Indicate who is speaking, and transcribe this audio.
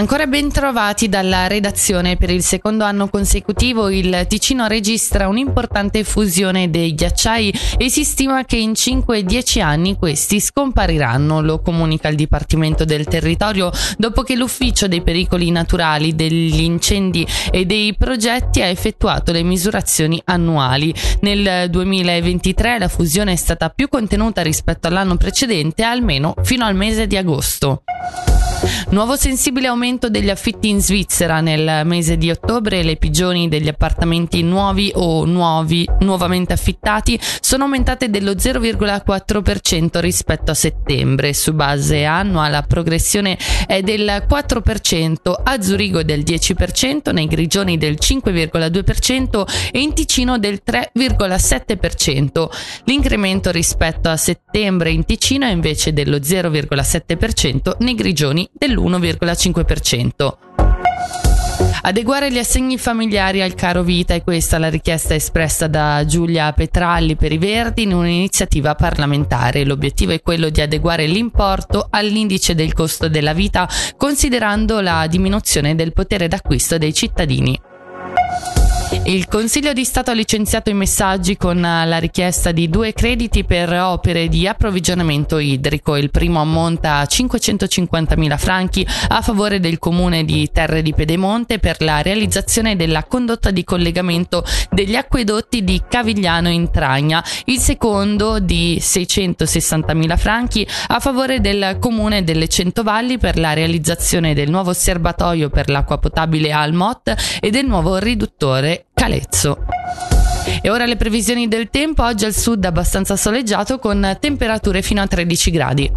Speaker 1: Ancora ben trovati dalla redazione per il secondo anno consecutivo il Ticino registra un'importante fusione dei ghiacciai e si stima che in 5-10 anni questi scompariranno, lo comunica il Dipartimento del Territorio dopo che l'Ufficio dei pericoli naturali, degli incendi e dei progetti ha effettuato le misurazioni annuali. Nel 2023 la fusione è stata più contenuta rispetto all'anno precedente almeno fino al mese di agosto. Nuovo sensibile aumento degli affitti in Svizzera. Nel mese di ottobre le pigioni degli appartamenti nuovi o nuovi, nuovamente affittati sono aumentate dello 0,4% rispetto a settembre. Su base annua la progressione è del 4%, a Zurigo del 10%, nei Grigioni del 5,2% e in Ticino del 3,7%. L'incremento rispetto a settembre in Ticino è invece dello 0,7%, nei Grigioni dell'1,5%. Adeguare gli assegni familiari al caro vita è questa la richiesta espressa da Giulia Petralli per i Verdi in un'iniziativa parlamentare. L'obiettivo è quello di adeguare l'importo all'indice del costo della vita considerando la diminuzione del potere d'acquisto dei cittadini. Il Consiglio di Stato ha licenziato i messaggi con la richiesta di due crediti per opere di approvvigionamento idrico. Il primo ammonta a 550.000 franchi a favore del comune di Terre di Pedemonte per la realizzazione della condotta di collegamento degli acquedotti di Cavigliano in Tragna. Il secondo di 660.000 franchi a favore del comune delle Centovalli per la realizzazione del nuovo serbatoio per l'acqua potabile al Mot e del nuovo riduttore Calezzo. E ora le previsioni del tempo, oggi al sud abbastanza soleggiato con temperature fino a 13 gradi.